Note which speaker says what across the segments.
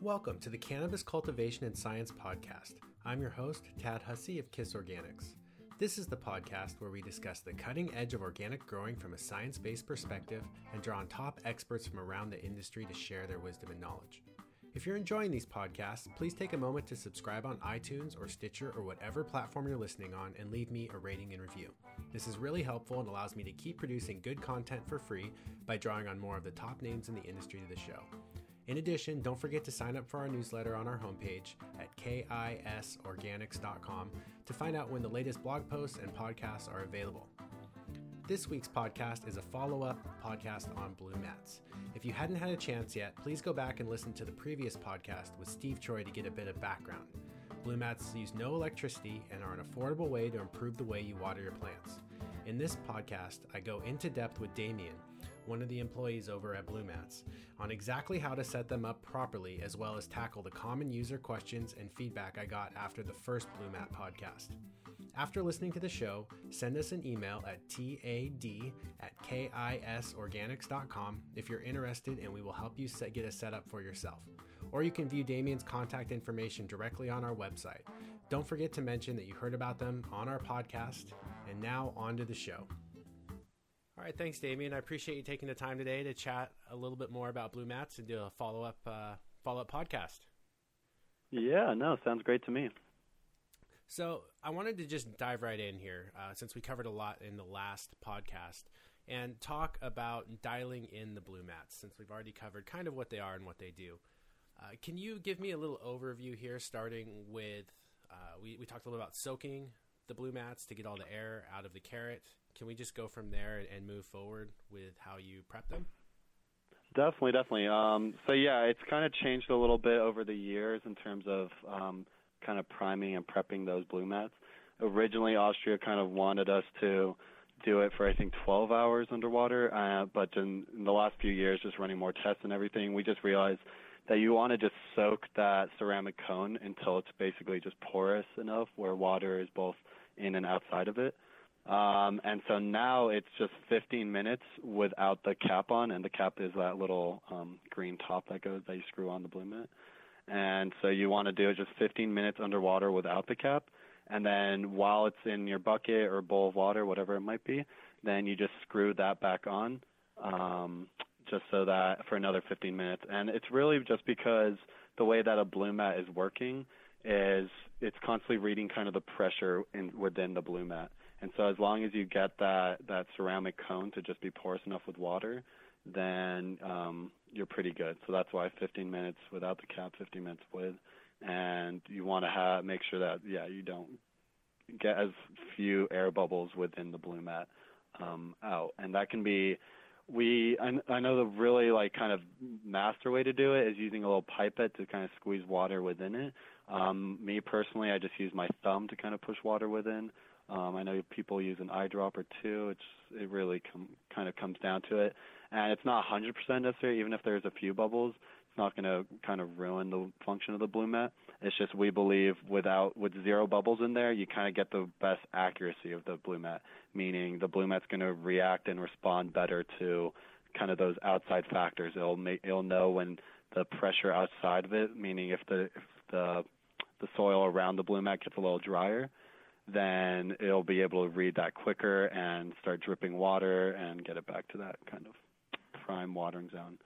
Speaker 1: Welcome to the Cannabis Cultivation and Science Podcast. I'm your host, Tad Hussey of KIS Organics. This is the podcast where we discuss the cutting edge of organic growing from a science based perspective and draw on top experts from around the industry to share their wisdom and knowledge. If you're enjoying these podcasts, please take a moment to subscribe on iTunes or Stitcher or whatever platform you're listening on and leave me a rating and review. This is really helpful and allows me to keep producing good content for free by drawing on more of the top names in the industry to the show. In addition, don't forget to sign up for our newsletter on our homepage at kisorganics.com to find out when the latest blog posts and podcasts are available. This week's podcast is a follow up podcast on Blumats. If you hadn't had a chance yet, please go back and listen to the previous podcast with Steve Troy to get a bit of background. Blumats use no electricity and are an affordable way to improve the way you water your plants. In this podcast, I go into depth with Damien, one of the employees over at Blumats, on exactly how to set them up properly, as well as tackle the common user questions and feedback I got after the first Blumat podcast. After listening to the show, send us an email at tad at kisorganics.com if you're interested, and we will help you set, get a setup for yourself. Or you can view Damien's contact information directly on our website. Don't forget to mention that you heard about them on our podcast. And now, on to the show. All right, thanks, Damien. I appreciate you taking the time today to chat a little bit more about Blumats and do a follow up uh, follow up podcast.
Speaker 2: Yeah, no, sounds great to me.
Speaker 1: So I wanted to just dive right in here, uh, since we covered a lot in the last podcast, and talk about dialing in the Blumats, since we've already covered kind of what they are and what they do. Uh, can you give me a little overview here, starting with uh, we, we talked a little about soaking the Blumats to get all the air out of the carrot. Can we just go from there and, move forward with how you prep them?
Speaker 2: Definitely, definitely. Um, so yeah, it's kind of changed a little bit over the years in terms of um, kind of priming and prepping those Blumats. Originally, Austria kind of wanted us to do it for I think 12 hours underwater, uh, but in, in the last few years, just running more tests and everything, we just realized that you want to just soak that ceramic cone until it's basically just porous enough where water is both in and outside of it. Um, and so now it's just 15 minutes without the cap on, and the cap is that little um, green top that goes that you screw on the mat. And so you want to do it just 15 minutes underwater without the cap. And then while it's in your bucket or bowl of water, whatever it might be, then you just screw that back on, um, just so that for another 15 minutes. And it's really just because the way that a Blumat is working is it's constantly reading kind of the pressure in, within the Blumat. And so as long as you get that, that ceramic cone to just be porous enough with water, then um, you're pretty good. So that's why 15 minutes without the cap, 15 minutes with, and you want to have make sure that yeah you don't get as few air bubbles within the Blumat um, out, and that can be. We I, I know the really like kind of master way to do it is using a little pipette to kind of squeeze water within it. Um, me personally, I just use my thumb to kind of push water within. Um, I know people use an eyedropper too. It's it really com- kind of comes down to it and it's not 100% necessary. Even if there's a few bubbles, it's not going to kind of ruin the function of the Blumat. It's just we believe without with zero bubbles in there, you kind of get the best accuracy of the Blumat, meaning the Blumat's going to react and respond better to kind of those outside factors. It'll make it'll know when the pressure outside of it, meaning if the if the the soil around the Blumat gets a little drier, then it'll be able to read that quicker and start dripping water and get it back to that kind of prime watering zone.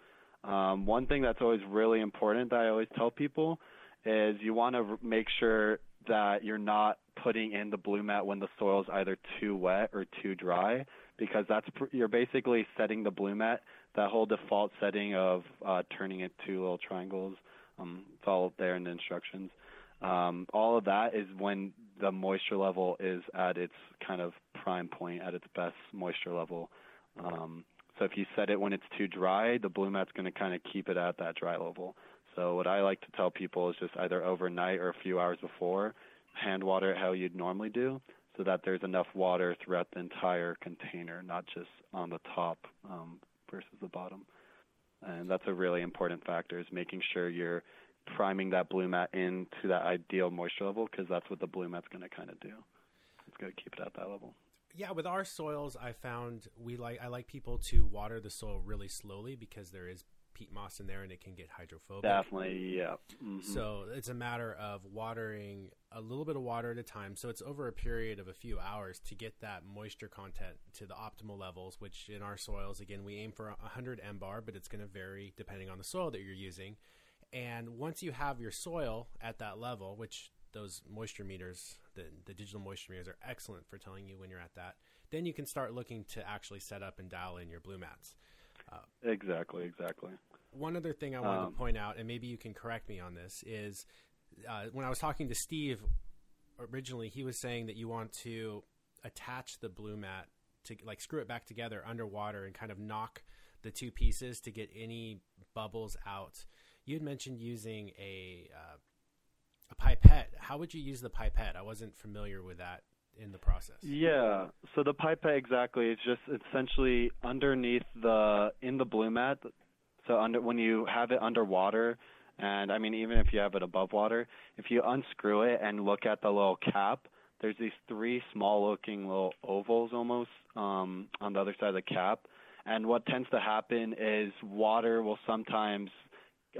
Speaker 2: Um, one thing that's always really important that I always tell people is you want to make sure that you're not putting in the Blumat when the soil is either too wet or too dry because that's you're basically setting the Blumat that whole default setting of uh, turning it to little triangles. Um, it's all there in the instructions. Um, all of that is when the moisture level is at its kind of prime point, at its best moisture level. Um, so if you set it when it's too dry, the Blumat's going to kind of keep it at that dry level. So what I like to tell people is just either overnight or a few hours before, hand water it how you'd normally do, so that there's enough water throughout the entire container, not just on the top um, versus the bottom. And that's a really important factor is making sure you're priming that Blumat into that ideal moisture level because that's what the Blumat's going to kind of do. It's going to keep it at that level
Speaker 1: yeah, with our soils, I found we like I like people to water the soil really slowly because there is peat moss in there and it can get hydrophobic.
Speaker 2: Definitely, yeah. Mm-hmm.
Speaker 1: So it's a matter of watering a little bit of water at a time. So it's over a period of a few hours to get that moisture content to the optimal levels, which in our soils, again, we aim for 100 MBAR, but it's going to vary depending on the soil that you're using. And once you have your soil at that level, which those moisture meters, the, the digital moisture meters, are excellent for telling you when you're at that, then you can start looking to actually set up and dial in your Blumats.
Speaker 2: Uh, exactly, exactly.
Speaker 1: One other thing I wanted um, to point out, and maybe you can correct me on this, is uh, when I was talking to Steve originally, he was saying that you want to attach the Blumat to like screw it back together underwater and kind of knock the two pieces to get any bubbles out. You had mentioned using a uh, a pipette. How would you use the pipette? I wasn't familiar with that in the process.
Speaker 2: Yeah. So the pipette exactly it's just essentially underneath the in the Blumat. So under when you have it underwater, and I mean even if you have it above water, if you unscrew it and look at the little cap, there's these three small looking little ovals almost um, on the other side of the cap. And what tends to happen is water will sometimes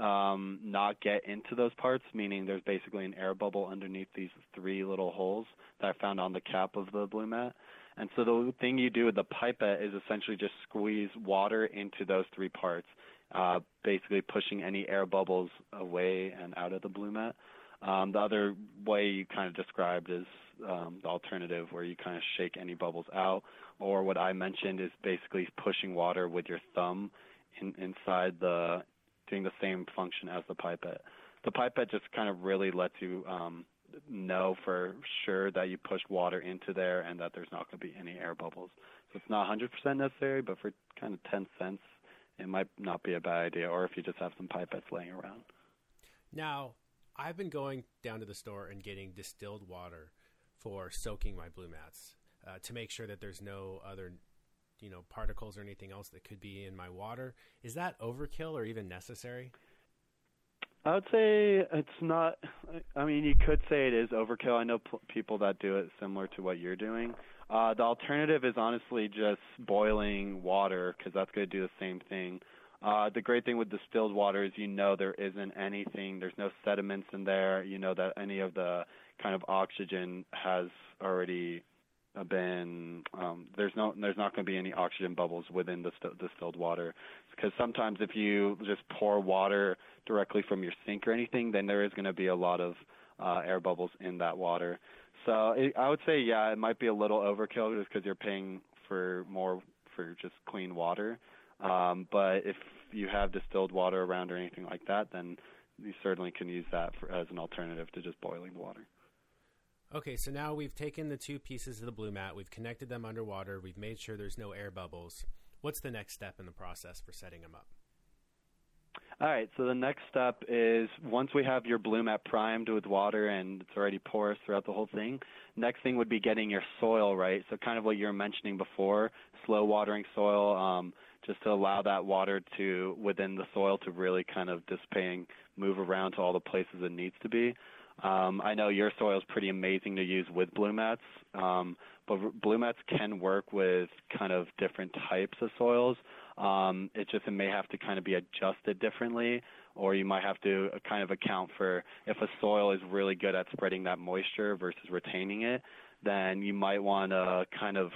Speaker 2: um, not get into those parts, meaning there's basically an air bubble underneath these three little holes that I found on the cap of the Blumat. And so the thing you do with the pipette is essentially just squeeze water into those three parts, uh, basically pushing any air bubbles away and out of the Blumat. Um, the other way you kind of described is um, the alternative where you kind of shake any bubbles out, or what I mentioned is basically pushing water with your thumb in, inside the doing the same function as the pipette. The pipette just kind of really lets you um, know for sure that you pushed water into there and that there's not going to be any air bubbles. So it's not 100% necessary, but for kind of 10 cents, it might not be a bad idea, or if you just have some pipettes laying around.
Speaker 1: Now, I've been going down to the store and getting distilled water for soaking my Blumats uh, to make sure that there's no other you know particles or anything else that could be in my water. Is that overkill or even necessary?
Speaker 2: I would say it's not. I mean, you could say it is overkill. I know p- people that do it similar to what you're doing. Uh, the alternative is honestly just boiling water because that's going to do the same thing. Uh, the great thing with distilled water is you know there isn't anything, there's no sediments in there. You know that any of the kind of oxygen has already been um, there's no there's not going to be any oxygen bubbles within the st- distilled water because sometimes if you just pour water directly from your sink or anything, then there is going to be a lot of uh, air bubbles in that water. So it, I would say yeah, it might be a little overkill just because you're paying for more for just clean water. Um, but if you have distilled water around or anything like that, then you certainly can use that for, as an alternative to just boiling water.
Speaker 1: Okay, so now we've taken the two pieces of the Blumat, we've connected them underwater, we've made sure there's no air bubbles. What's the next step in the process for setting them up?
Speaker 2: All right, so the next step is once we have your Blumat primed with water and it's already porous throughout the whole thing, next thing would be getting your soil right. So kind of what you were mentioning before, slow watering soil, um, just to allow that water to within the soil to really kind of dissipate and move around to all the places it needs to be. Um, I know your soil is pretty amazing to use with Blumats, um, but Blumats can work with kind of different types of soils. Um, it just it may have to kind of be adjusted differently, or you might have to kind of account for if a soil is really good at spreading that moisture versus retaining it, then you might want to kind of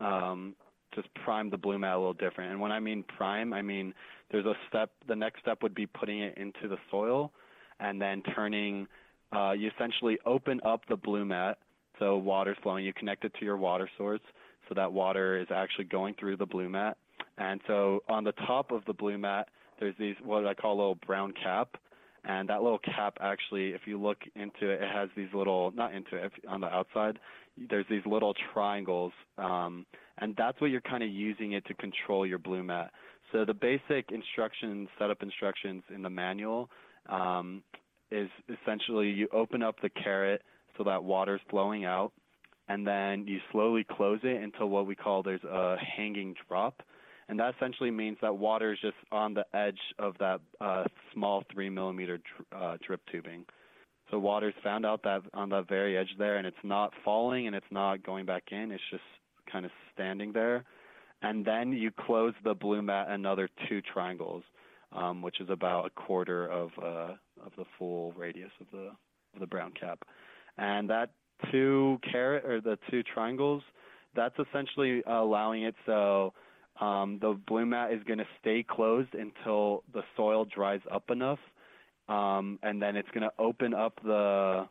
Speaker 2: um, just prime the Blumat a little different. And when I mean prime, I mean there's a step. The next step would be putting it into the soil, and then turning uh, you essentially open up the Blumat, so water's flowing. You connect it to your water source, so that water is actually going through the Blumat. And so on the top of the Blumat, there's these what I call a little brown cap, and that little cap actually, if you look into it, it has these little not into it on the outside. There's these little triangles, um, and that's what you're kind of using it to control your Blumat. So the basic instructions, setup instructions in the manual um, is essentially you open up the carrot so that water's flowing out, and then you slowly close it until what we call there's a hanging drop. And that essentially means that water is just on the edge of that uh, small three millimeter uh, drip tubing. So water's found out that on the very edge there, and it's not falling and it's not going back in. It's just kind of standing there. And then you close the Blumat another two triangles. um, which is about a quarter of uh, of the full radius of the of the brown cap. And that two carat or the two triangles, that's essentially allowing it so um, the Blumat is going to stay closed until the soil dries up enough, um, and then it's going to open up the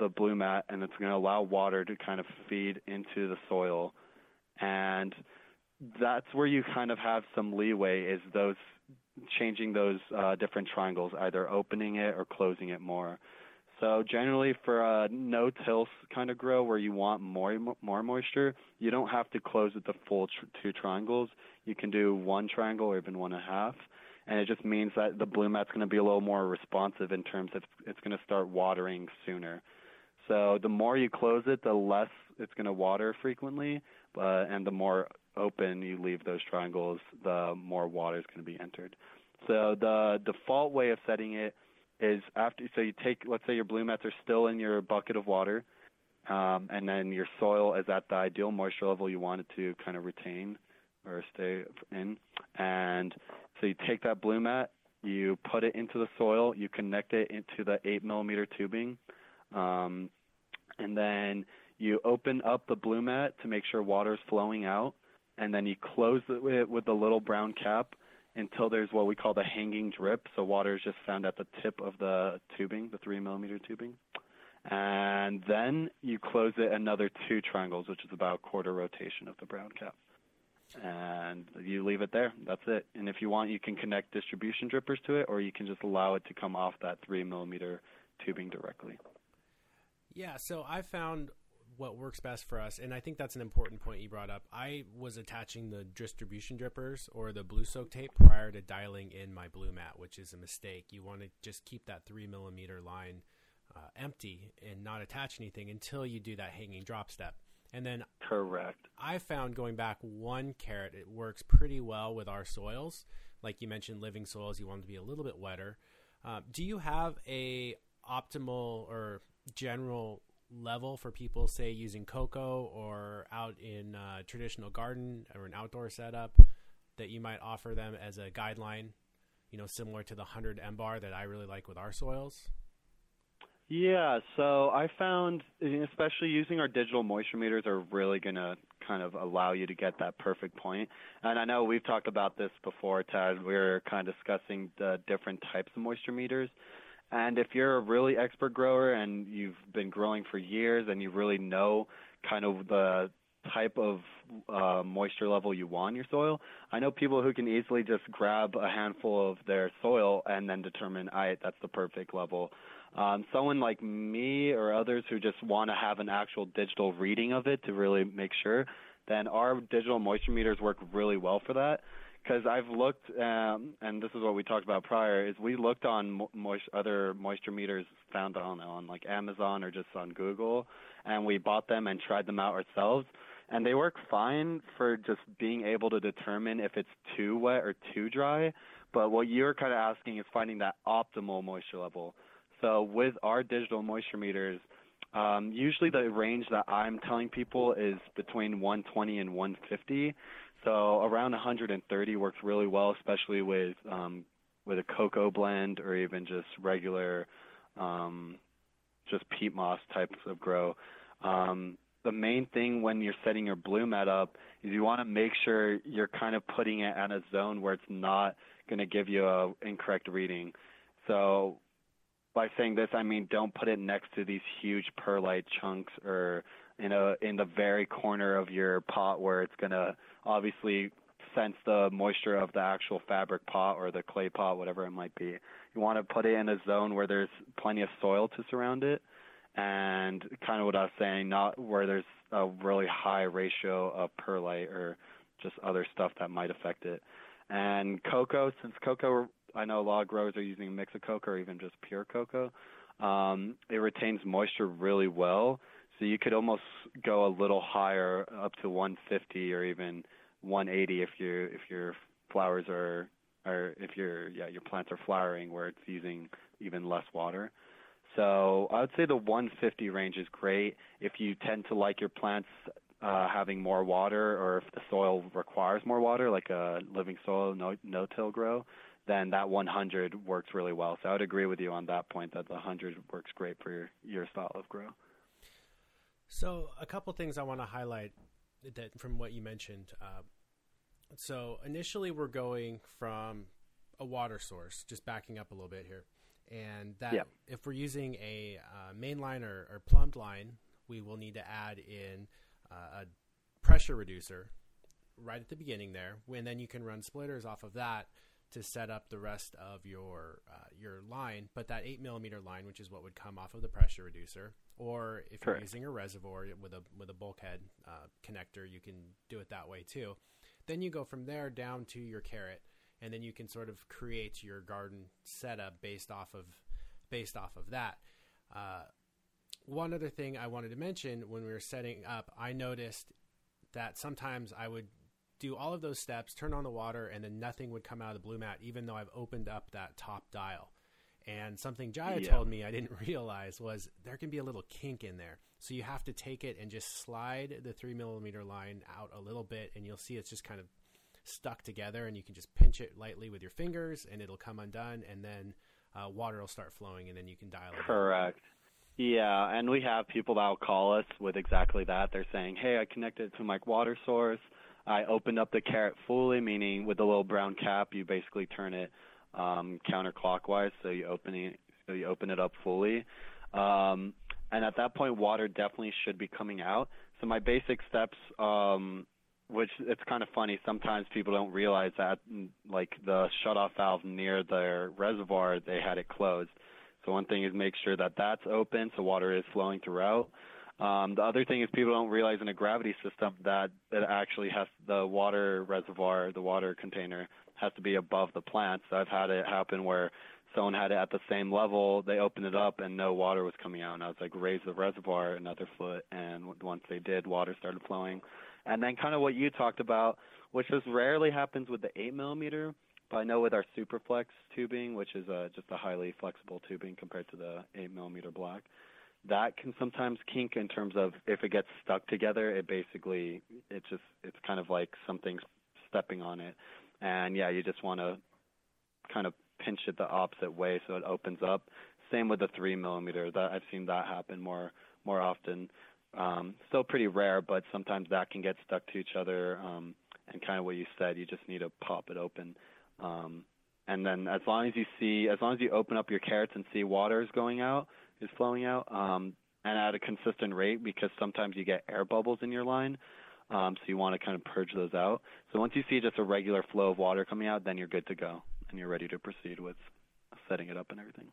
Speaker 2: the Blumat and it's going to allow water to kind of feed into the soil, and that's where you kind of have some leeway is those changing those uh, different triangles, either opening it or closing it more. So generally, for a no-till kind of grow where you want more more moisture, you don't have to close it the full tr- two triangles. You can do one triangle or even one and a half, and it just means that the Blumat's going to be a little more responsive in terms of it's going to start watering sooner. So the more you close it, the less it's going to water frequently, uh, and the more open you leave those triangles, the more water is going to be entered. So the default way of setting it is after so you take let's say your Blumats are still in your bucket of water um, and then your soil is at the ideal moisture level you want it to kind of retain or stay in and so you take that Blumat you put it into the soil you connect it into the eight millimeter tubing um, and then you open up the Blumat to make sure water is flowing out and then you close it with, the little brown cap until there's what we call the hanging drip. So water is just found at the tip of the tubing, the three millimeter tubing. And then you close it another two triangles, which is about quarter rotation of the brown cap. And you leave it there. That's it. And if you want, you can connect distribution drippers to it, or you can just allow it to come off that three millimeter tubing directly.
Speaker 1: Yeah, so I found what works best for us. And I think that's an important point you brought up. I was attaching the distribution drippers or the blue soak tape prior to dialing in my Blumat, which is a mistake. You want to just keep that three millimeter line uh, empty and not attach anything until you do that hanging drop step. And then
Speaker 2: correct.
Speaker 1: I found going back one carat, it works pretty well with our soils. Like you mentioned, living soils, you want to be a little bit wetter. Uh, do you have a optimal or general level for people, say using coco or out in a traditional garden or an outdoor setup, that you might offer them as a guideline? You know, similar to the 100 MBAR that I really like with our soils.
Speaker 2: Yeah, so I found, especially using our digital moisture meters, are really going to kind of allow you to get that perfect point. And I know we've talked about this before, Tad. We are kind of discussing the different types of moisture meters. And if you're a really expert grower and you've been growing for years and you really know kind of the type of uh, moisture level you want in your soil, I know people who can easily just grab a handful of their soil and then determine, all right, that's the perfect level. Um, someone like me or others who just want to have an actual digital reading of it to really make sure, then our digital moisture meters work really well for that because I've looked, um, and this is what we talked about prior, is we looked on moist, other moisture meters found on on like Amazon or just on Google, and we bought them and tried them out ourselves, and they work fine for just being able to determine if it's too wet or too dry. But what you're kind of asking is finding that optimal moisture level. So with our digital moisture meters, um, usually the range that I'm telling people is between 120 and 150 so around 130 works really well, especially with um, with a cocoa blend or even just regular, um, just peat moss types of grow. Um, the main thing when you're setting your Blumat up is you want to make sure you're kind of putting it at a zone where it's not going to give you a incorrect reading. So by saying this, I mean don't put it next to these huge perlite chunks or in a in the very corner of your pot where it's going to obviously sense the moisture of the actual fabric pot or the clay pot, whatever it might be. You want to put it in a zone where there's plenty of soil to surround it, and kind of what I was saying, not where there's a really high ratio of perlite or just other stuff that might affect it. And coco, since coco, I know a lot of growers are using a mix of coco or even just pure coco. Um, it retains moisture really well, so you could almost go a little higher, up to 150 or even 180 if you if your flowers are or if your yeah your plants are flowering where it's using even less water. So I would say the 150 range is great if you tend to like your plants uh, having more water or if the soil requires more water, like a living soil no no-till grow, then that 100 works really well. So I would agree with you on that point that the 100 works great for your, your style of grow.
Speaker 1: So a couple things I want to highlight that from what you mentioned. Uh, so initially we're going from a water source, just backing up a little bit here, and that yep. if we're using a uh, main line or, or, plumbed line, we will need to add in uh, a pressure reducer right at the beginning there, and then you can run splitters off of that to set up the rest of your uh, your line. But that eight millimeter line, which is what would come off of the pressure reducer, or if Correct. you're using a reservoir with a with a bulkhead uh, connector, you can do it that way too. Then you go from there down to your carrot, and then you can sort of create your garden setup based off of based off of that. Uh, one other thing I wanted to mention when we were setting up, I noticed that sometimes I would do all of those steps, turn on the water, and then nothing would come out of the Blumat, even though I've opened up that top dial. And something Jaya yeah. told me I didn't realize was there can be a little kink in there. So you have to take it and just slide the three millimeter line out a little bit, and you'll see it's just kind of stuck together. And you can just pinch it lightly with your fingers, and it'll come undone, and then uh, water will start flowing, and then you can dial it.
Speaker 2: Correct. Yeah, and we have people that will call us with exactly that. They're saying, "Hey, I connected to my water source. I opened up the carrot fully, meaning with the little brown cap, you basically turn it um, counterclockwise, so you open it, so you open it up fully. Um, and at that point, water definitely should be coming out. So my basic steps, um, which it's kind of funny, sometimes people don't realize that, like the shutoff valve near their reservoir, they had it closed. So one thing is make sure that that's open, so water is flowing throughout. Um, the other thing is people don't realize in a gravity system that it actually has the water reservoir, the water container has to be above the plant. So I've had it happen where someone had it at the same level, they opened it up and no water was coming out. And I was like, raise the reservoir another foot. And once they did, water started flowing. And then kind of what you talked about, which just rarely happens with the 8 millimeter, but I know with our Superflex tubing, which is uh, just a highly flexible tubing compared to the 8 millimeter black, that can sometimes kink in terms of if it gets stuck together, it basically it just it's kind of like something's stepping on it, and yeah, you just want to kind of pinch it the opposite way so it opens up. Same with the three millimeter. That I've seen that happen more more often. Um, still pretty rare, but sometimes that can get stuck to each other. Um, and kind of what you said, you just need to pop it open. Um, and then as long as you see, as long as you open up your carrots and see water is going out, is flowing out, um, and at a consistent rate because sometimes you get air bubbles in your line. Um, so you want to kind of purge those out. So once you see just a regular flow of water coming out, then you're good to go and you're ready to proceed with setting it up and everything.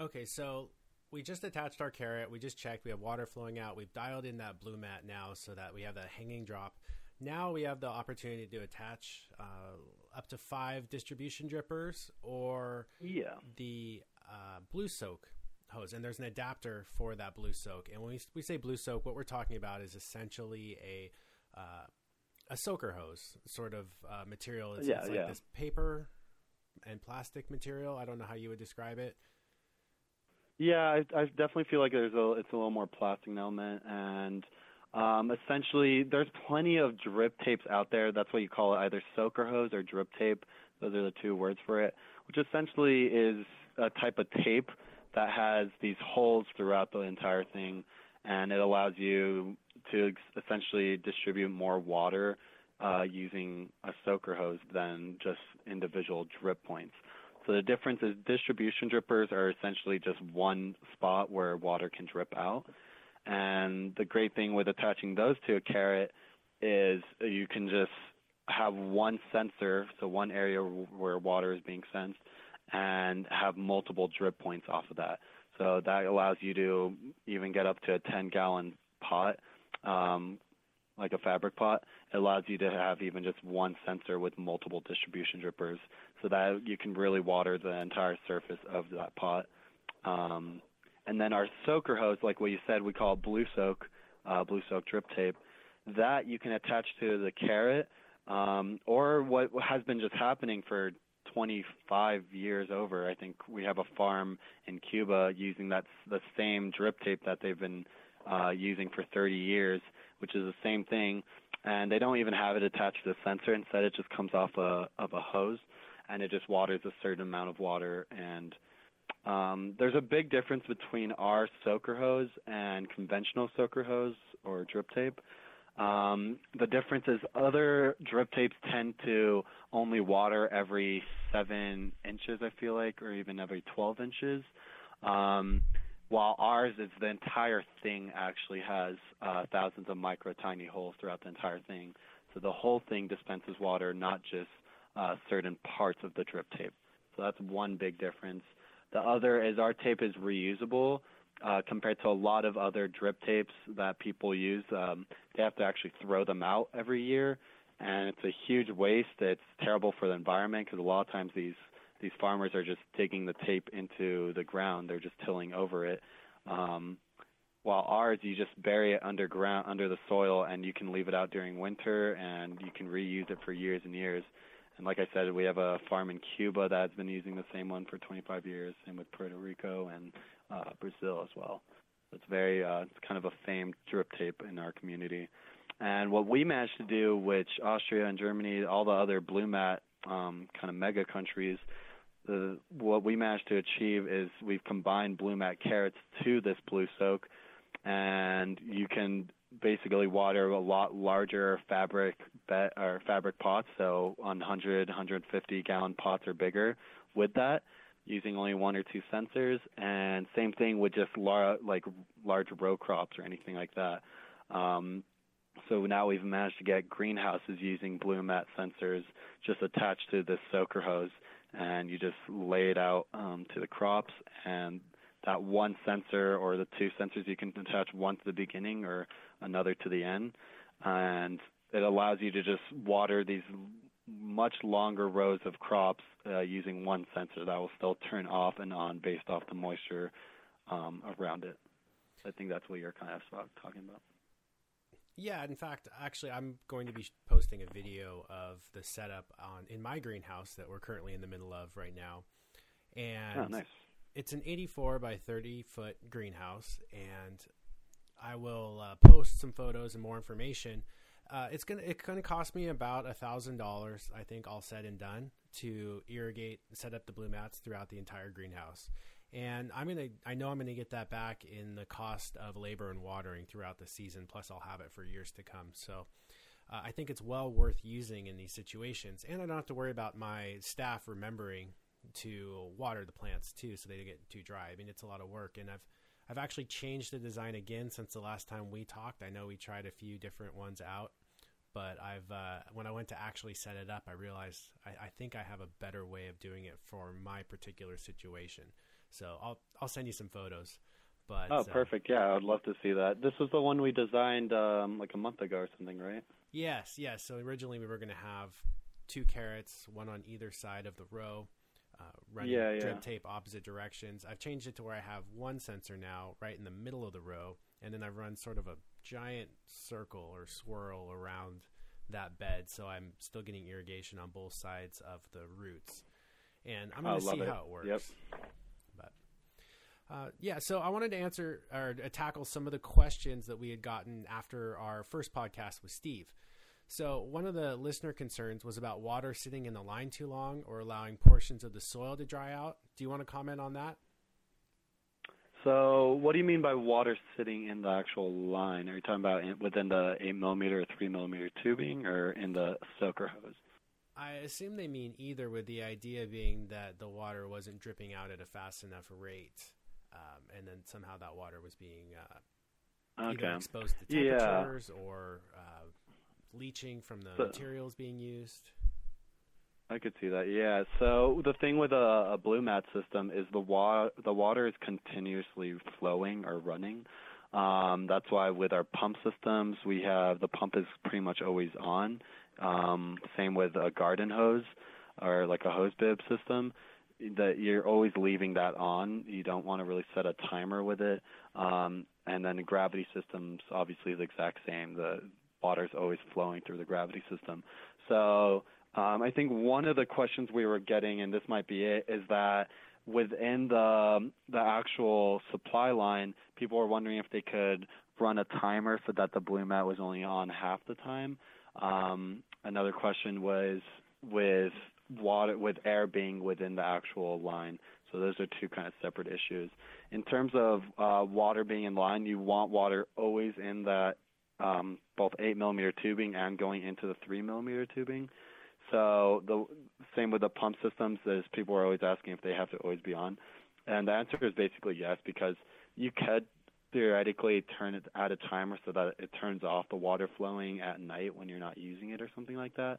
Speaker 1: Okay, so we just attached our carrot. We just checked. We have water flowing out. We've dialed in that blue mat now so that we have that hanging drop. Now we have the opportunity to attach uh, up to five distribution drippers or
Speaker 2: yeah.
Speaker 1: the uh, blue soak hose, and there's an adapter for that blue soak. And when we, we say blue soak, what we're talking about is essentially a uh, a soaker hose sort of uh, material. It's,
Speaker 2: yeah,
Speaker 1: it's
Speaker 2: like yeah.
Speaker 1: this paper and plastic material. I don't know how you would describe it.
Speaker 2: Yeah, I, I definitely feel like there's a it's a little more plastic element, and um, essentially there's plenty of drip tapes out there. That's what you call it, either soaker hose or drip tape. Those are the two words for it, which essentially is a type of tape that has these holes throughout the entire thing, and it allows you to essentially distribute more water uh, using a soaker hose than just individual drip points. So the difference is distribution drippers are essentially just one spot where water can drip out. And the great thing with attaching those to a carrot is you can just have one sensor, so one area where water is being sensed, and have multiple drip points off of that. So that allows you to even get up to a 10 gallon pot, um, like a fabric pot. It allows you to have even just one sensor with multiple distribution drippers so that you can really water the entire surface of that pot. Um, and then our soaker hose, like what you said, we call blue soak, uh, blue soak drip tape. That you can attach to the carrot, um, or what has been just happening for 25 years over. I think we have a farm in Cuba using that the same drip tape that they've been uh, using for 30 years, which is the same thing, and they don't even have it attached to the sensor. Instead, it just comes off a, of a hose, and it just waters a certain amount of water. And um, there's a big difference between our soaker hose and conventional soaker hose or drip tape. Um, the difference is other drip tapes tend to only water every seven inches, I feel like, or even every 12 inches. Um, while ours is the entire thing actually has uh, thousands of micro tiny holes throughout the entire thing. So the whole thing dispenses water, not just uh, certain parts of the drip tape. So that's one big difference. The other is our tape is reusable uh, compared to a lot of other drip tapes that people use. Um, they have to actually throw them out every year, and it's a huge waste. It's terrible for the environment because a lot of times these these farmers are just digging the tape into the ground. They're just tilling over it. Um, while ours, you just bury it underground, under the soil, and you can leave it out during winter, and you can reuse it for years and years. And like I said, we have a farm in Cuba that's been using the same one for 25 years, and with Puerto Rico and uh, Brazil as well. It's very, uh, it's kind of a famed drip tape in our community. And what we managed to do, which Austria and Germany, all the other Blumat um, kind of mega countries, the, what we managed to achieve is we've combined Blumat carrots to this blue soak, and you can basically water a lot larger fabric be- or fabric pots, so on 100, 150 gallon pots or bigger with that, using only one or two sensors, and same thing with just lar- like large row crops or anything like that. Um, so now we've managed to get greenhouses using Blumat sensors just attached to this soaker hose and you just lay it out um, to the crops and that one sensor or the two sensors you can attach one to the beginning or another to the end and it allows you to just water these much longer rows of crops uh, using one sensor that will still turn off and on based off the moisture um, around it. I think that's what you're kind of talking about.
Speaker 1: Yeah, in fact, actually, I'm going to be posting a video of the setup on in my greenhouse that we're currently in the middle of right now, and
Speaker 2: oh, nice.
Speaker 1: it's an 84 by 30 foot greenhouse, and I will uh, post some photos and more information. Uh, it's gonna it's gonna cost me about a thousand dollars, I think, all said and done, to irrigate, set up the Blumats throughout the entire greenhouse and I'm gonna I know I'm gonna get that back in the cost of labor and watering throughout the season. Plus, I'll have it for years to come. So. Uh, I think it's well worth using in these situations, and I don't have to worry about my staff remembering to water the plants too, so they don't get too dry. I mean, it's a lot of work, and I've I've actually changed the design again since the last time we talked. I know we tried a few different ones out, but I've uh, when I went to actually set it up, I realized I, I, think I have a better way of doing it for my particular situation. So I'll I'll send you some photos. But
Speaker 2: oh, uh, perfect. Yeah, I'd love to see that. This was the one we designed um, like a month ago or something, right?
Speaker 1: Yes, yes. So originally we were going to have two carrots, one on either side of the row, uh, running
Speaker 2: yeah, yeah.
Speaker 1: drip tape opposite directions. I've changed it to where I have one sensor now right in the middle of the row, and then I've run sort of a giant circle or swirl around that bed, so I'm still getting irrigation on both sides of the roots. And I'm going to see
Speaker 2: it.
Speaker 1: how it works.
Speaker 2: Yep.
Speaker 1: Uh, yeah, so I wanted to answer or tackle some of the questions that we had gotten after our first podcast with Steve. So, one of the listener concerns was about water sitting in the line too long or allowing portions of the soil to dry out. Do you want to comment on that?
Speaker 2: So, what do you mean by water sitting in the actual line? Are you talking about within the 8 millimeter or 3 millimeter tubing or in the soaker hose?
Speaker 1: I assume they mean either, with the idea being that the water wasn't dripping out at a fast enough rate um, and then somehow that water was being uh,
Speaker 2: okay.
Speaker 1: either exposed to temperatures yeah. or uh, leaching from the so, materials being used.
Speaker 2: I could see that. Yeah. So the thing with a, a Blumat system is the water the water is continuously flowing or running. Um, that's why with our pump systems, we have the pump is pretty much always on. Um, same with a garden hose or like a hose bib system that you're always leaving that on. You don't want to really set a timer with it. Um, and then the gravity systems obviously the exact same. The water's always flowing through the gravity system. So um, I think one of the questions we were getting, and this might be it, is that within the the actual supply line, people were wondering if they could run a timer so that the Blumat was only on half the time. Um, another question was with water with air being within the actual line. So those are two kind of separate issues. In terms of uh, water being in line, you want water always in that um, both 8 millimeter tubing and going into the 3 millimeter tubing. So the same with the pump systems, as people are always asking if they have to always be on, and the answer is basically yes because you could theoretically turn it at a timer so that it turns off the water flowing at night when you're not using it or something like that.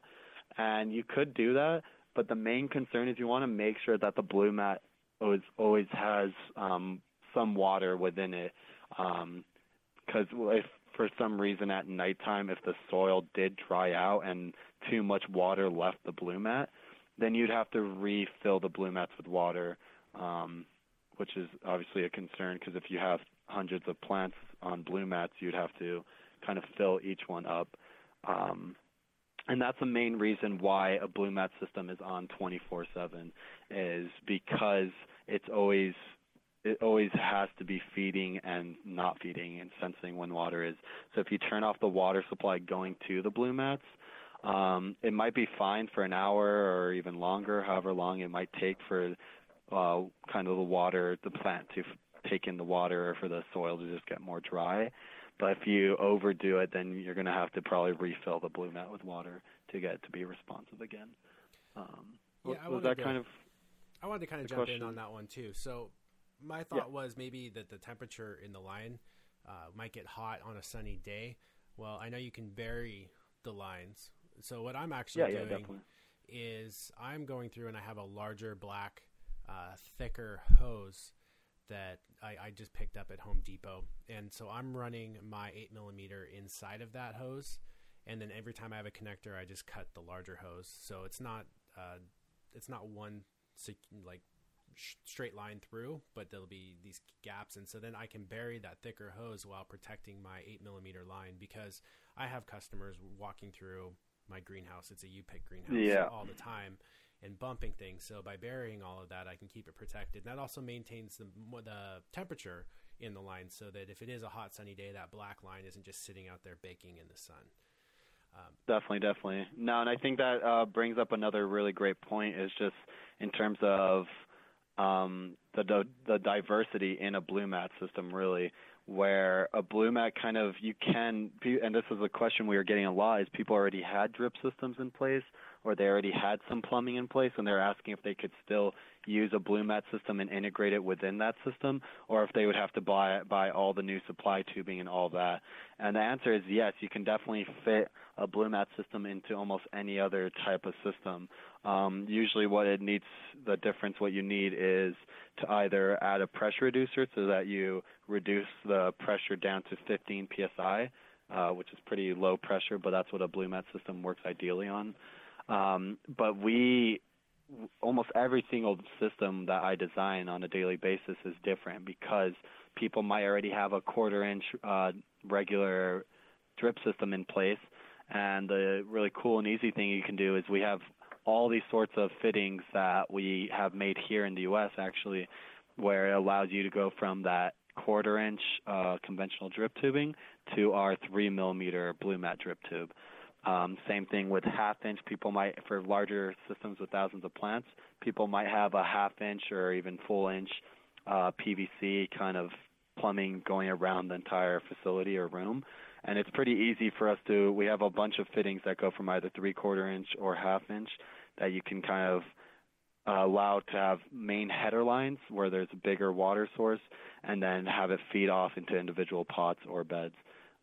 Speaker 2: And you could do that, but the main concern is you want to make sure that the Blumat always always has um, some water within it. Because um, if for some reason at nighttime, if the soil did dry out and too much water left the Blumat, then you'd have to refill the Blumats with water, um, which is obviously a concern because if you have hundreds of plants on Blumats, you'd have to kind of fill each one up. Um, and that's the main reason why a Blumat system is on 24/7 is because it's always it always has to be feeding and not feeding and sensing when water is. So if you turn off the water supply going to the Blumats, um, it might be fine for an hour or even longer, however long it might take for uh, kind of the water, the plant to f- take in the water or for the soil to just get more dry. But if you overdo it, then you're going to have to probably refill the Blumat with water to get it to be responsive again. Um,
Speaker 1: yeah,
Speaker 2: was, that
Speaker 1: to,
Speaker 2: kind of?
Speaker 1: I wanted to kind of jump question? in on that one too. So my thought yeah. was maybe that the temperature in the line uh, might get hot on a sunny day. Well, I know you can bury the lines. So what I'm actually
Speaker 2: yeah,
Speaker 1: doing
Speaker 2: yeah,
Speaker 1: is I'm going through and I have a larger black, uh, thicker hose that I, I, just picked up at Home Depot, and so I'm running my eight millimeter inside of that hose, and then every time I have a connector, I just cut the larger hose. So it's not uh, it's not one like straight line through, but there'll be these gaps, and so then I can bury that thicker hose while protecting my eight millimeter line because I have customers walking through my greenhouse. It's a U-pick greenhouse
Speaker 2: yeah.
Speaker 1: all the time, and bumping things. So by burying all of that, I can keep it protected. And that also maintains the the temperature in the line, so that if it is a hot sunny day, that black line isn't just sitting out there baking in the sun.
Speaker 2: Um, definitely, definitely. No, and I think that uh, brings up another really great point. Is just in terms of um, the the diversity in a Blumat system, really where a Blumat kind of you can and this is a question we are getting a lot is people already had drip systems in place or they already had some plumbing in place and they're asking if they could still use a Blumat system and integrate it within that system or if they would have to buy buy all the new supply tubing and all that. And the answer is yes you can definitely fit a Blumat system into almost any other type of system. Um, usually what it needs the difference what you need is to either add a pressure reducer so that you reduce the pressure down to 15 psi uh, which is pretty low pressure but that's what a Blumat system works ideally on um, but we almost every single system that I design on a daily basis is different because people might already have a quarter inch uh, regular drip system in place. And the really cool and easy thing you can do is we have all these sorts of fittings that we have made here in the U.S. actually, where it allows you to go from that quarter inch uh, conventional drip tubing to our three millimeter Blumat drip tube. Um, same thing with half inch. People might, for larger systems with thousands of plants, people might have a half inch or even full inch uh, PVC kind of plumbing going around the entire facility or room. And it's pretty easy for us to, we have a bunch of fittings that go from either three quarter inch or half inch that you can kind of uh, allow to have main header lines where there's a bigger water source and then have it feed off into individual pots or beds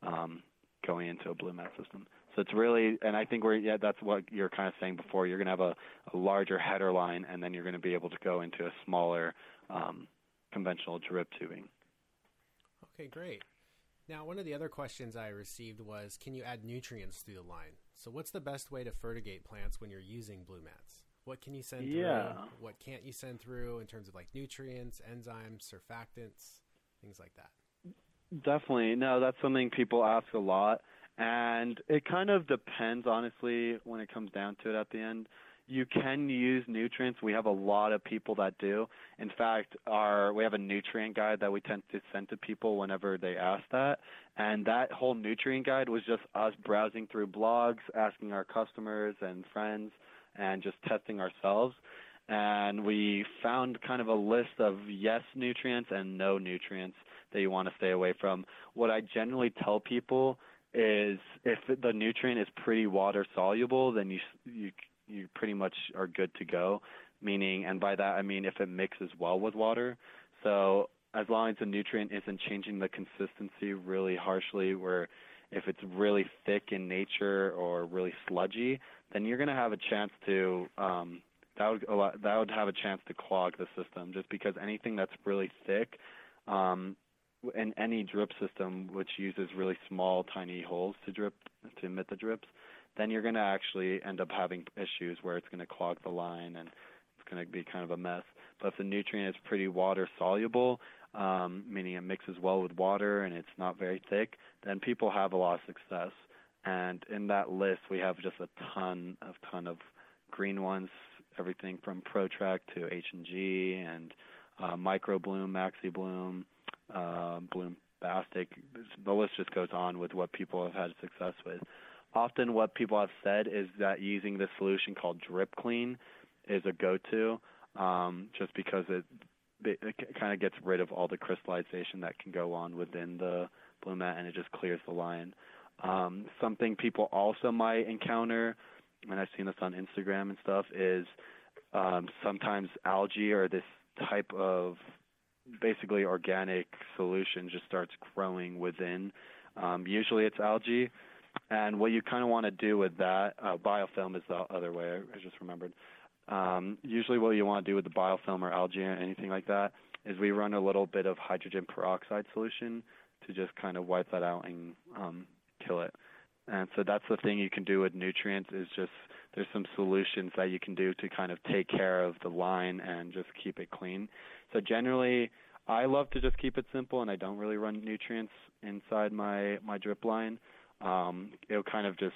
Speaker 2: um, going into a Blumat system. So it's really, and I think we're, yeah, that's what you're kind of saying before. You're going to have a, a larger header line, and then you're going to be able to go into a smaller um, conventional drip tubing.
Speaker 1: Okay, great. Now, one of the other questions I received was, can you add nutrients through the line? So, what's the best way to fertigate plants when you're using Blumats? What can you send
Speaker 2: yeah.
Speaker 1: through? What can't you send through in terms of like nutrients, enzymes, surfactants, things like that?
Speaker 2: Definitely. No, that's something people ask a lot. And it kind of depends, honestly, when it comes down to it at the end. you can use nutrients. We have a lot of people that do. In fact, our we have a nutrient guide that we tend to send to people whenever they ask that. And that whole nutrient guide was just us browsing through blogs, asking our customers and friends, and just testing ourselves. And we found kind of a list of yes nutrients and no nutrients that you want to stay away from. What I generally tell people is if the nutrient is pretty water soluble, then you you you pretty much are good to go. Meaning, and by that I mean if it mixes well with water. So as long as the nutrient isn't changing the consistency really harshly, where if it's really thick in nature or really sludgy, then you're going to have a chance to um, that would allow, that would have a chance to clog the system. Just because anything that's really thick, um, in any drip system which uses really small, tiny holes to drip to emit the drips, then you're going to actually end up having issues where it's going to clog the line and it's going to be kind of a mess. But if the nutrient is pretty water soluble, um, meaning it mixes well with water and it's not very thick, then people have a lot of success. And in that list, we have just a ton of ton of green ones, everything from ProTrack to H and G and uh, Micro Bloom, Maxi Bloom, uh, Bloom Bastic. The list just goes on with what people have had success with often what people have said is that using this solution called Drip Clean is a go-to, um, just because it, it, kind of gets rid of all the crystallization that can go on within the Blumat, and it just clears the line. Um, something people also might encounter, and I've seen this on Instagram and stuff, is um, sometimes algae or this type of basically organic solution just starts growing within. Um, usually it's algae, and what you kind of want to do with that, uh, biofilm is the other way, I just remembered. Um, usually what you want to do with the biofilm or algae or anything like that is we run a little bit of hydrogen peroxide solution to just kind of wipe that out and um, kill it. And so that's the thing you can do with nutrients is just there's some solutions that you can do to kind of take care of the line and just keep it clean. So generally, I love to just keep it simple and I don't really run nutrients inside my my drip line um, it'll kind of just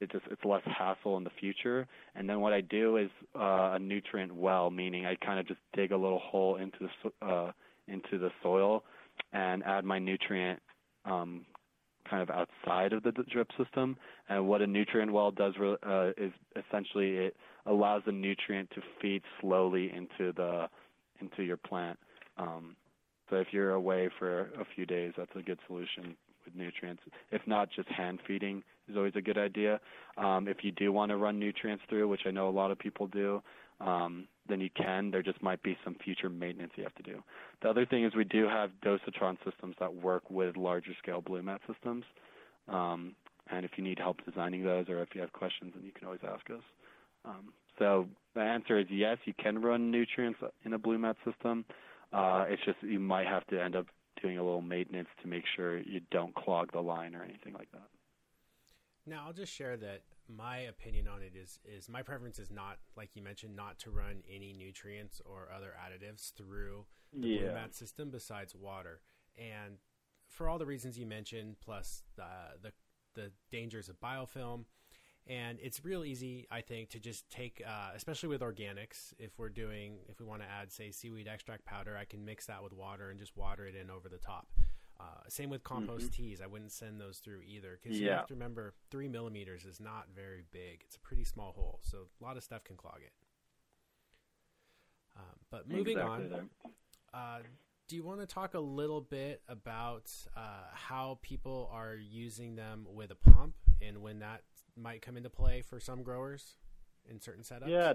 Speaker 2: it just it's less hassle in the future. And then what I do is uh, a nutrient well, meaning I kind of just dig a little hole into the uh, into the soil and add my nutrient um, kind of outside of the drip system. And what a nutrient well does uh, is essentially it allows the nutrient to feed slowly into the into your plant. Um, so if you're away for a few days, that's a good solution with nutrients. If not, just hand feeding is always a good idea. Um, if you do want to run nutrients through, which I know a lot of people do, um, then you can. There just might be some future maintenance you have to do. The other thing is we do have dosatron systems that work with larger scale Blumat systems. Um, and if you need help designing those or if you have questions, then you can always ask us. Um, so the answer is yes, you can run nutrients in a Blumat system. Uh, it's just you might have to end up doing a little maintenance to make sure you don't clog the line or anything like that.
Speaker 1: Now, I'll just share that my opinion on it is is my preference is not like you mentioned not to run any nutrients or other additives through the yeah. mat system besides water. And for all the reasons you mentioned, plus the the, the dangers of biofilm, and it's real easy i think to just take uh, especially with organics if we're doing if we want to add say seaweed extract powder i can mix that with water and just water it in over the top uh, same with compost mm-hmm. teas i wouldn't send those through either because yeah. you have to remember three millimeters is not very big it's a pretty small hole so a lot of stuff can clog it um, but moving exactly on uh, do you want to talk a little bit about uh, how people are using them with a pump and when that might come into play for some growers in certain setups?
Speaker 2: Yeah,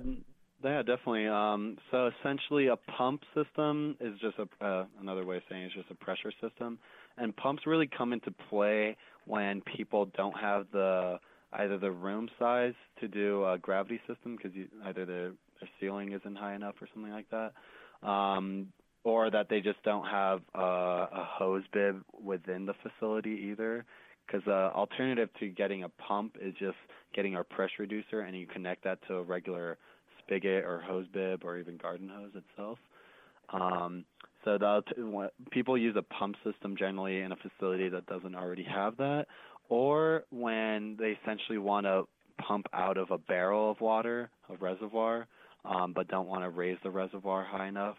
Speaker 2: yeah, definitely. Um, so essentially, a pump system is just a, uh, another way of saying it's just a pressure system, and pumps really come into play when people don't have the either the room size to do a gravity system because either the, the ceiling isn't high enough or something like that, um, or that they just don't have a, a hose bib within the facility either because uh, alternative to getting a pump is just getting our pressure reducer and you connect that to a regular spigot or hose bib or even garden hose itself. Um, so the, people use a pump system generally in a facility that doesn't already have that, or when they essentially want to pump out of a barrel of water, a reservoir, um, but don't want to raise the reservoir high enough.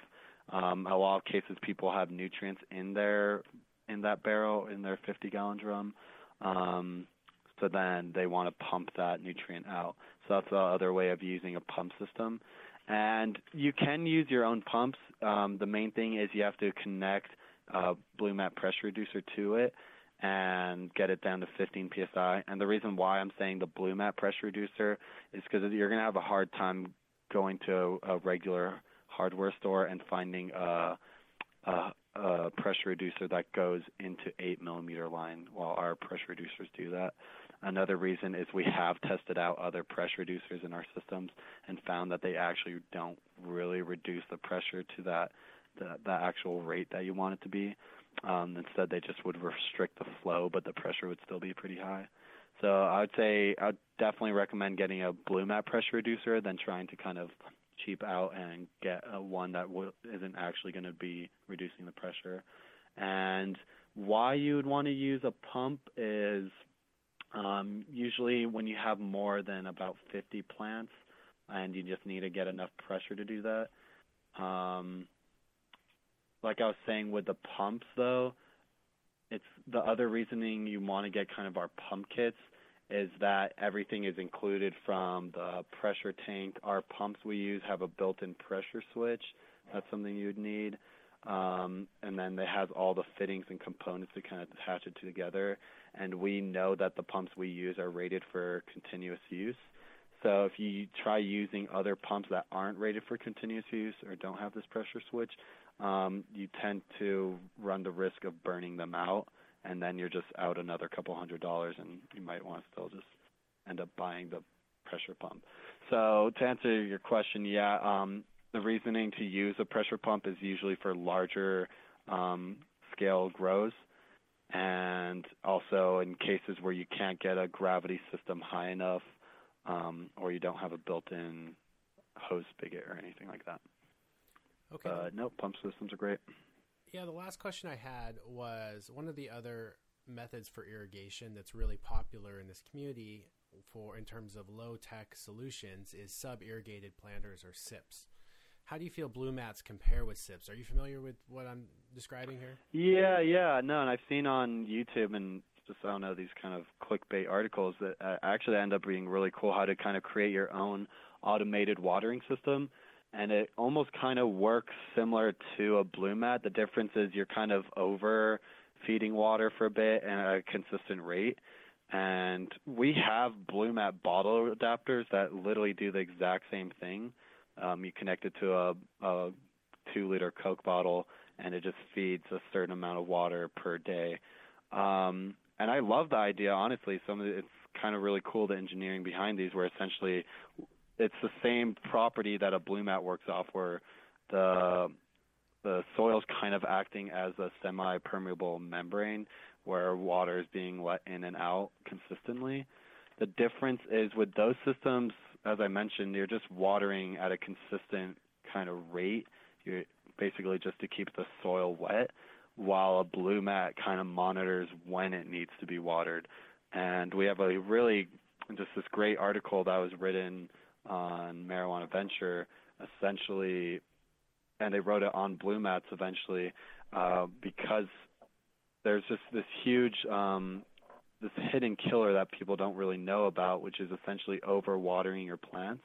Speaker 2: Um, a lot of cases, people have nutrients in their in that barrel in their 50 gallon drum. Um, so then they want to pump that nutrient out. So that's the other way of using a pump system. And you can use your own pumps. Um, the main thing is you have to connect a Blumat pressure reducer to it and get it down to 15 psi. And the reason why I'm saying the Blumat pressure reducer is because you're going to have a hard time going to a regular hardware store and finding a, a, a pressure reducer that goes into 8 millimeter line, while our pressure reducers do that. Another reason is we have tested out other pressure reducers in our systems and found that they actually don't really reduce the pressure to that the, the actual rate that you want it to be. Um, instead, they just would restrict the flow, but the pressure would still be pretty high. So I would say I would definitely recommend getting a Blumat pressure reducer than trying to kind of cheap out and get a one that w- isn't actually going to be reducing the pressure. And why you would want to use a pump is um, usually when you have more than about 50 plants and you just need to get enough pressure to do that. Um, like I was saying with the pumps though, it's the other reasoning you want to get kind of our pump kits is that everything is included from the pressure tank. Our pumps we use have a built-in pressure switch. That's something you'd need. Um, and then it has all the fittings and components to kind of attach it together. And we know that the pumps we use are rated for continuous use. So if you try using other pumps that aren't rated for continuous use or don't have this pressure switch, um, you tend to run the risk of burning them out, and then you're just out another couple hundred dollars, and you might want to still just end up buying the pressure pump. So to answer your question, yeah, um, the reasoning to use a pressure pump is usually for larger um, scale grows, and also in cases where you can't get a gravity system high enough, um, or you don't have a built-in hose spigot or anything like that.
Speaker 1: Okay.
Speaker 2: Uh, no, pump systems are great.
Speaker 1: Yeah, the last question I had was one of the other methods for irrigation that's really popular in this community for in terms of low tech solutions is sub irrigated planters or SIPs. How do you feel Blumats compare with SIPs? Are you familiar with what I'm describing here?
Speaker 2: Yeah, yeah, no, and I've seen on YouTube and just I don't know these kind of clickbait articles that uh, actually end up being really cool. How to kind of create your own automated watering system and it almost kind of works similar to a Blumat. The difference is you're kind of over feeding water for a bit at a consistent rate. And we have Blumat bottle adapters that literally do the exact same thing. Um, you connect it to a, a two liter Coke bottle, and it just feeds a certain amount of water per day. Um, and I love the idea, honestly. Some of it, it's kind of really cool the engineering behind these, where essentially it's the same property that a Blumat works off, where the the soil's kind of acting as a semi-permeable membrane, where water is being let in and out consistently. The difference is with those systems, as I mentioned, you're just watering at a consistent kind of rate. You're basically just to keep the soil wet, while a Blumat kind of monitors when it needs to be watered. And we have a really just this great article that was written on Marijuana Venture, essentially, and they wrote it on Blumats eventually, uh, because there's just this huge um, this hidden killer that people don't really know about, which is essentially overwatering your plants,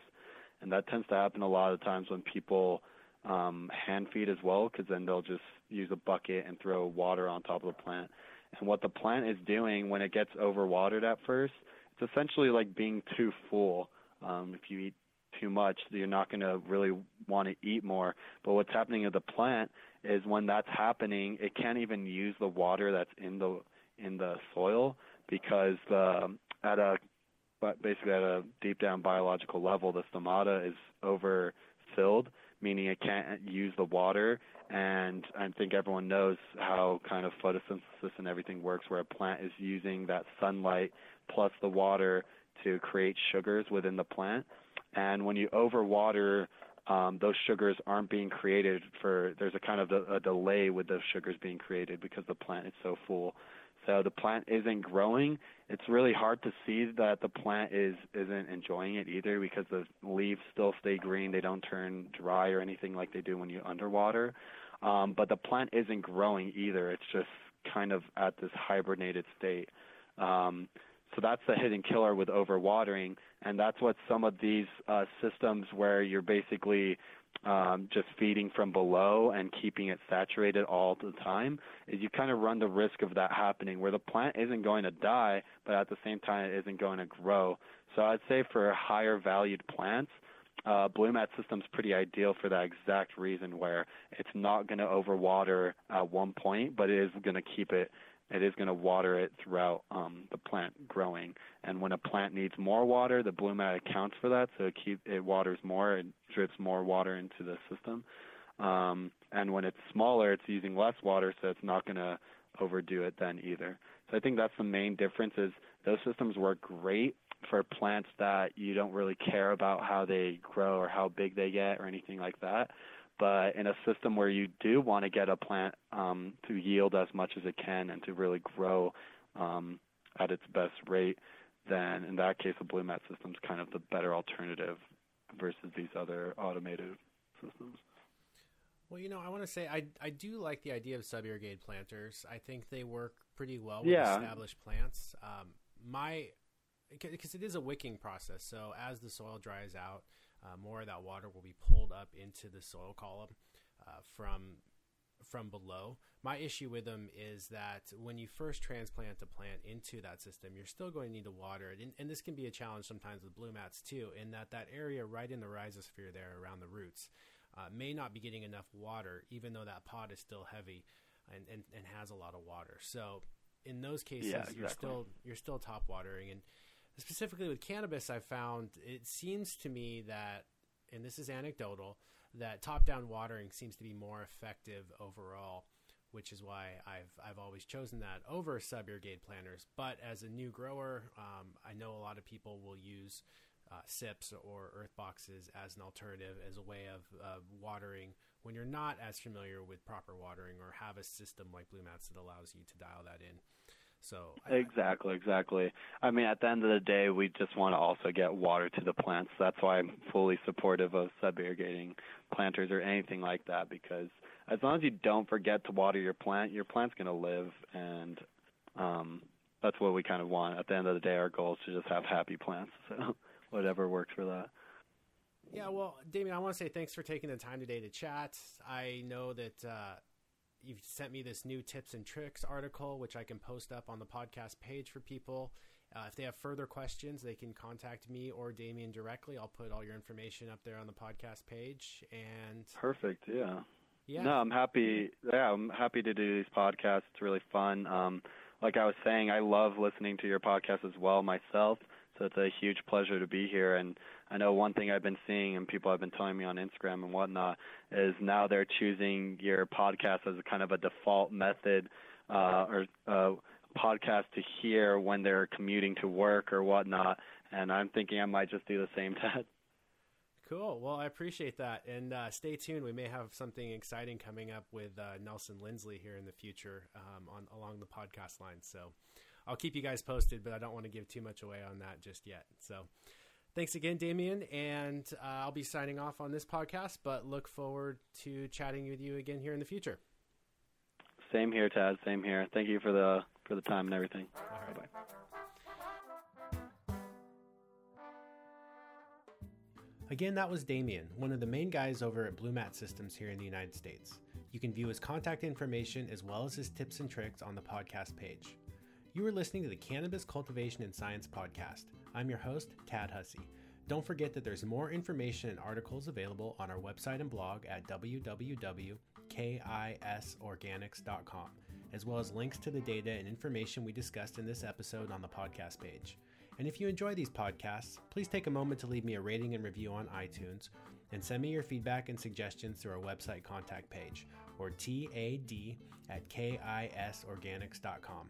Speaker 2: and that tends to happen a lot of times when people um, hand feed as well, because then they'll just use a bucket and throw water on top of the plant. And what the plant is doing when it gets overwatered at first, it's essentially like being too full um, if you eat too much, you're not going to really want to eat more. But what's happening in the plant is when that's happening, it can't even use the water that's in the in the soil because the at a but basically at a deep down biological level, the stomata is overfilled, meaning it can't use the water. And I think everyone knows how kind of photosynthesis and everything works, where a plant is using that sunlight plus the water to create sugars within the plant. And when you overwater, um, those sugars aren't being created for. There's a kind of a, a delay with those sugars being created because the plant is so full. So the plant isn't growing, it's really hard to see that the plant is isn't enjoying it either because the leaves still stay green. They don't turn dry or anything like they do when you underwater. Um, but the plant isn't growing either. It's just kind of at this hibernated state. Um, so that's the hidden killer with overwatering, and that's what some of these uh, systems where you're basically um, just feeding from below and keeping it saturated all the time, is you kind of run the risk of that happening where the plant isn't going to die, but at the same time it isn't going to grow. So I'd say for higher valued plants, uh, Blumat system's pretty ideal for that exact reason where it's not going to overwater at one point, but it is going to keep it it is going to water it throughout um, the plant growing. And when a plant needs more water, the Blumat accounts for that, so it keep it waters more, it drips more water into the system. Um, and when it's smaller, it's using less water, so it's not going to overdo it then either. So I think that's the main difference is those systems work great for plants that you don't really care about how they grow or how big they get or anything like that. But in a system where you do want to get a plant um, to yield as much as it can and to really grow um, at its best rate, then in that case, a Blumat system is kind of the better alternative versus these other automated systems.
Speaker 1: Well, you know, I want to say I I do like the idea of sub irrigated planters. I think they work pretty well with
Speaker 2: yeah.
Speaker 1: established plants. Um, my because it is a wicking process, so as the soil dries out, uh, more of that water will be pulled up into the soil column uh, from from below. My issue with them is that when you first transplant a plant into that system, you're still going to need to water it, and, and this can be a challenge sometimes with Blumats too. In that that area right in the rhizosphere there around the roots uh, may not be getting enough water, even though that pot is still heavy and, and, and has a lot of water. So in those cases,
Speaker 2: yeah, exactly.
Speaker 1: you're still you're still top watering and specifically with cannabis, I've found it seems to me that, and this is anecdotal, that top down watering seems to be more effective overall, which is why I've I've always chosen that over sub irrigated planters. But as a new grower, um, I know a lot of people will use uh, sips or earth boxes as an alternative as a way of uh, watering when you're not as familiar with proper watering or have a system like Blumats that allows you to dial that in. So
Speaker 2: exactly, exactly. I mean, at the end of the day, we just want to also get water to the plants. That's why I'm fully supportive of sub irrigating planters or anything like that. Because as long as you don't forget to water your plant, your plant's going to live, and um, that's what we kind of want. At the end of the day, our goal is to just have happy plants. So whatever works for that.
Speaker 1: Yeah, well, Damien, I want to say thanks for taking the time today to chat. I know that uh, you've sent me this new tips and tricks article, which I can post up on the podcast page for people. Uh, if they have further questions, they can contact me or Damien directly. I'll put all your information up there on the podcast page. And
Speaker 2: perfect, yeah.
Speaker 1: Yeah.
Speaker 2: No, I'm happy. Yeah, I'm happy to do these podcasts. It's really fun. Um, like I was saying, I love listening to your podcast as well myself. So it's a huge pleasure to be here. And I know one thing I've been seeing and people have been telling me on Instagram and whatnot is now they're choosing your podcast as a kind of a default method uh, or uh, podcast to hear when they're commuting to work or whatnot. And I'm thinking I might just do the same, Tad.
Speaker 1: Cool. Well, I appreciate that. And uh, stay tuned. We may have something exciting coming up with uh, Nelson Lindsley here in the future um, on along the podcast line. So I'll keep you guys posted, but I don't want to give too much away on that just yet. So thanks again, Damien. And uh, I'll be signing off on this podcast, but look forward to chatting with you again here in the future.
Speaker 2: Same here, Tad. Same here. Thank you for the for the time and everything.
Speaker 1: All right.
Speaker 2: Bye.
Speaker 1: Again, that was Damien, one of the main guys over at Blumat Systems here in the United States. You can view his contact information as well as his tips and tricks on the podcast page. You are listening to the Cannabis Cultivation and Science Podcast. I'm your host, Tad Hussey. Don't forget that there's more information and articles available on our website and blog at www.kisorganics.com, as well as links to the data and information we discussed in this episode on the podcast page. And if you enjoy these podcasts, please take a moment to leave me a rating and review on iTunes and send me your feedback and suggestions through our website contact page or TAD at kisorganics.com.